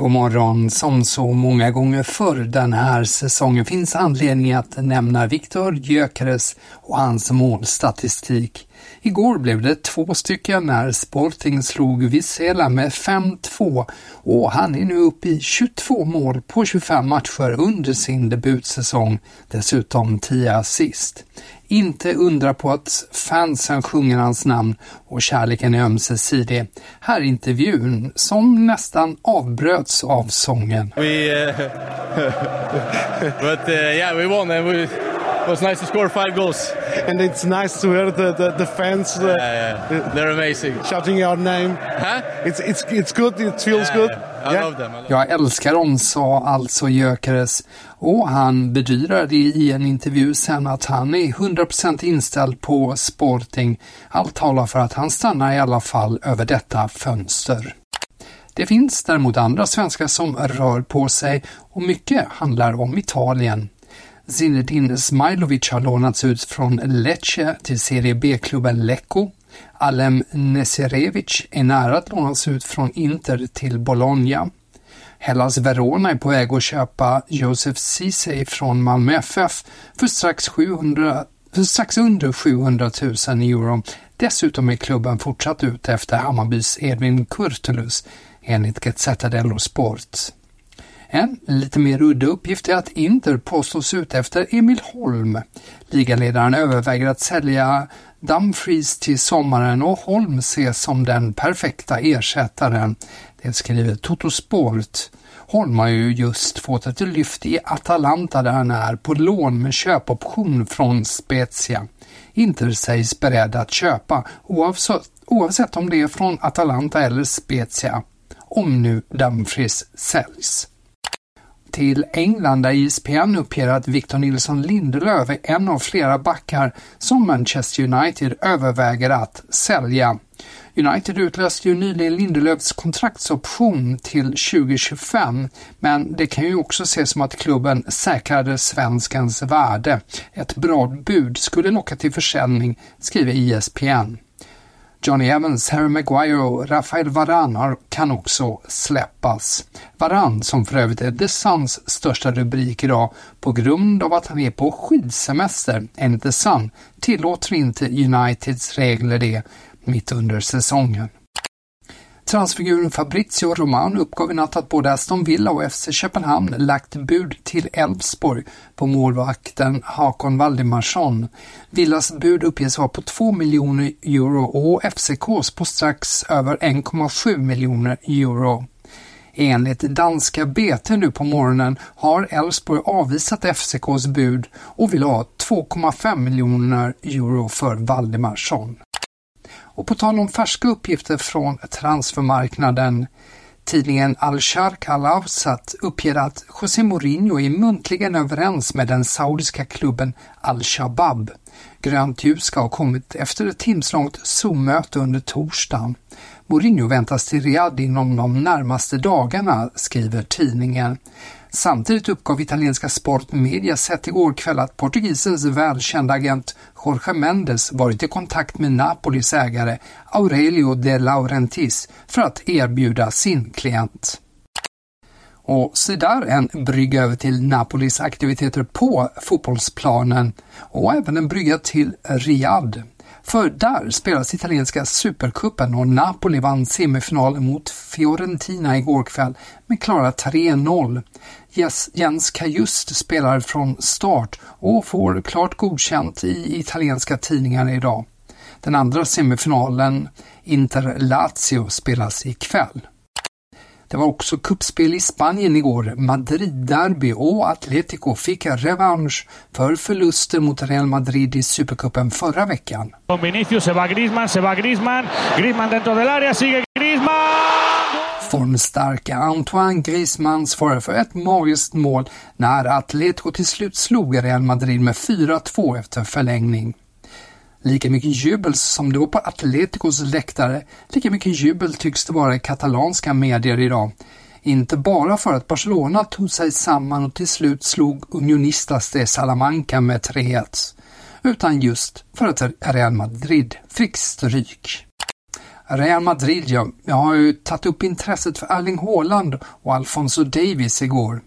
God morgon. Som så många gånger förr den här säsongen finns anledning att nämna Viktor Gyökeres och hans målstatistik. Igår blev det två stycken när Sporting slog Vissela med 5-2 och han är nu uppe i 22 mål på 25 matcher under sin debutsäsong, dessutom 10 assist. Inte undra på att fansen sjunger hans namn och kärleken är ömsesidig. Här intervjun som nästan avbröts av sången. We, uh, but uh, yeah, we won and we, it was nice to score five goals. And it's nice to hear the, the, the fans uh, Yeah, yeah. They're amazing. shouting our name. Huh? It's, it's, it's good, it feels Yeah, good. yeah. I Yeah. love them. I love Jag älskar dem, sa alltså Gyökeres och han bedyrade i en intervju sen att han är 100% inställd på Sporting. Allt talar för att han stannar i alla fall över detta fönster. Det finns däremot andra svenskar som rör på sig och mycket handlar om Italien. Zinedine Smailovic har lånats ut från Lecce till Serie B-klubben Lecco. Alem Neserevic är nära att lånas ut från Inter till Bologna. Hellas Verona är på väg att köpa Josef Ceesay från Malmö FF för strax, 700, för strax under 700 000 euro. Dessutom är klubben fortsatt ute efter Hammarbys Edvin Kurtulus enligt Gazzetta dello Sport. En lite mer udda uppgift är att Inter påstås ut efter Emil Holm. Ligaledaren överväger att sälja Dumfries till sommaren och Holm ses som den perfekta ersättaren. Det skriver Toto Sport. Holm har ju just fått ett lyft i Atalanta där han är på lån med köpoption från Spezia. Inter sägs beredd att köpa oavsett, oavsett om det är från Atalanta eller Spezia. Om nu Dumfries säljs till England där ISPN uppger att Victor Nilsson Lindelöf är en av flera backar som Manchester United överväger att sälja. United utlöste ju nyligen Lindelöfs kontraktsoption till 2025, men det kan ju också ses som att klubben säkrade svenskens värde. Ett bra bud skulle locka till försäljning, skriver ISPN. Johnny Evans, Harry Maguire och Rafael Varane kan också släppas. Varane, som för övrigt är The Suns största rubrik idag, på grund av att han är på skidsemester, enligt The Sun, tillåter inte Uniteds regler det mitt under säsongen. Transfiguren Fabrizio Romano uppgav i natt att både Aston Villa och FC Köpenhamn lagt bud till Elfsborg på målvakten Hakon Valdimarsson. Villas bud uppges vara på 2 miljoner euro och FCKs på strax över 1,7 miljoner euro. Enligt danska BT nu på morgonen har Elfsborg avvisat FCKs bud och vill ha 2,5 miljoner euro för Valdimarsson. Och på tal om färska uppgifter från transfermarknaden. Tidningen Al-Sharq Al-Awsat uppger att José Mourinho är muntligen överens med den saudiska klubben Al-Shabab. Grönt ljus ska ha kommit efter ett timslångt Zoom-möte under torsdagen. Mourinho väntas till Riyadh inom de närmaste dagarna, skriver tidningen. Samtidigt uppgav italienska sportmedia sett igår kväll att portugisens välkända agent Jorge Mendes varit i kontakt med Napolis ägare Aurelio de Laurentis för att erbjuda sin klient. Och se där en brygga över till Napolis aktiviteter på fotbollsplanen och även en brygga till Riyadh. För där spelas italienska supercupen och Napoli vann semifinalen mot Fiorentina igår kväll med klara 3-0. Jens Kajust spelar från start och får klart godkänt i italienska tidningar idag. Den andra semifinalen, Inter-Lazio, spelas ikväll. Det var också kuppspel i Spanien igår. Madrid-derby och Atletico fick revansch för förluster mot Real Madrid i Supercupen förra veckan. Vinicius, se va Griezmann, se va Griezmann, Griezmann dentro del área, sigue Griezmann! Formstarka Antoine Griezmann svarade för ett magiskt mål när Atletico till slut slog Real Madrid med 4-2 efter förlängning. Lika mycket jubel som det var på Atleticos läktare, lika mycket jubel tycks det vara i katalanska medier idag. Inte bara för att Barcelona tog sig samman och till slut slog Unionistas de Salamanca med 3-1, utan just för att Real Madrid fick stryk. Real Madrid, ja, jag har ju tagit upp intresset för Erling Haaland och Alfonso Davis igår.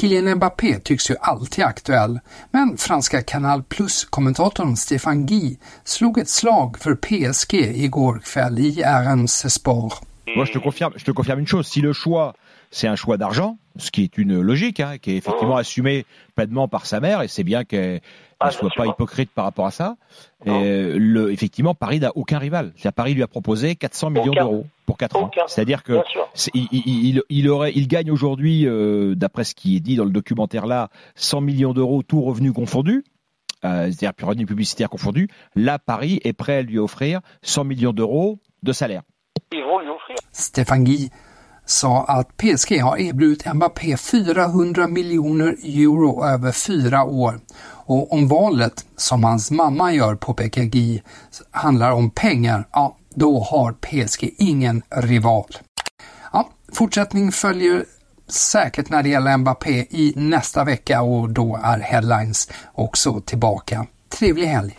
Kylian Mbappé tycks ju alltid aktuell, men franska kanal Plus-kommentatorn Stefan Guy slog ett slag för PSG igår kväll i RMC Sport. Moi, je te confirme, je te confirme une chose. Si le choix, c'est un choix d'argent, ce qui est une logique, hein, qui est effectivement assumé pleinement par sa mère, et c'est bien qu'elle ne soit pas hypocrite par rapport à ça. Et le, effectivement, Paris n'a aucun rival. Paris lui a proposé 400 millions d'euros pour 4 ans. C'est-à-dire que il, il, il, aurait, il gagne aujourd'hui, euh, d'après ce qui est dit dans le documentaire là, 100 millions d'euros, tout revenu confondu. Euh, c'est-à-dire puis revenu publicitaire confondu. Là, Paris est prêt à lui offrir 100 millions d'euros de salaire. Stefan Guy sa att PSG har erbjudit Mbappé 400 miljoner euro över fyra år. Och om valet, som hans mamma gör, påpekar Guy, handlar om pengar, ja, då har PSG ingen rival. Ja, fortsättning följer säkert när det gäller Mbappé i nästa vecka och då är Headlines också tillbaka. Trevlig helg!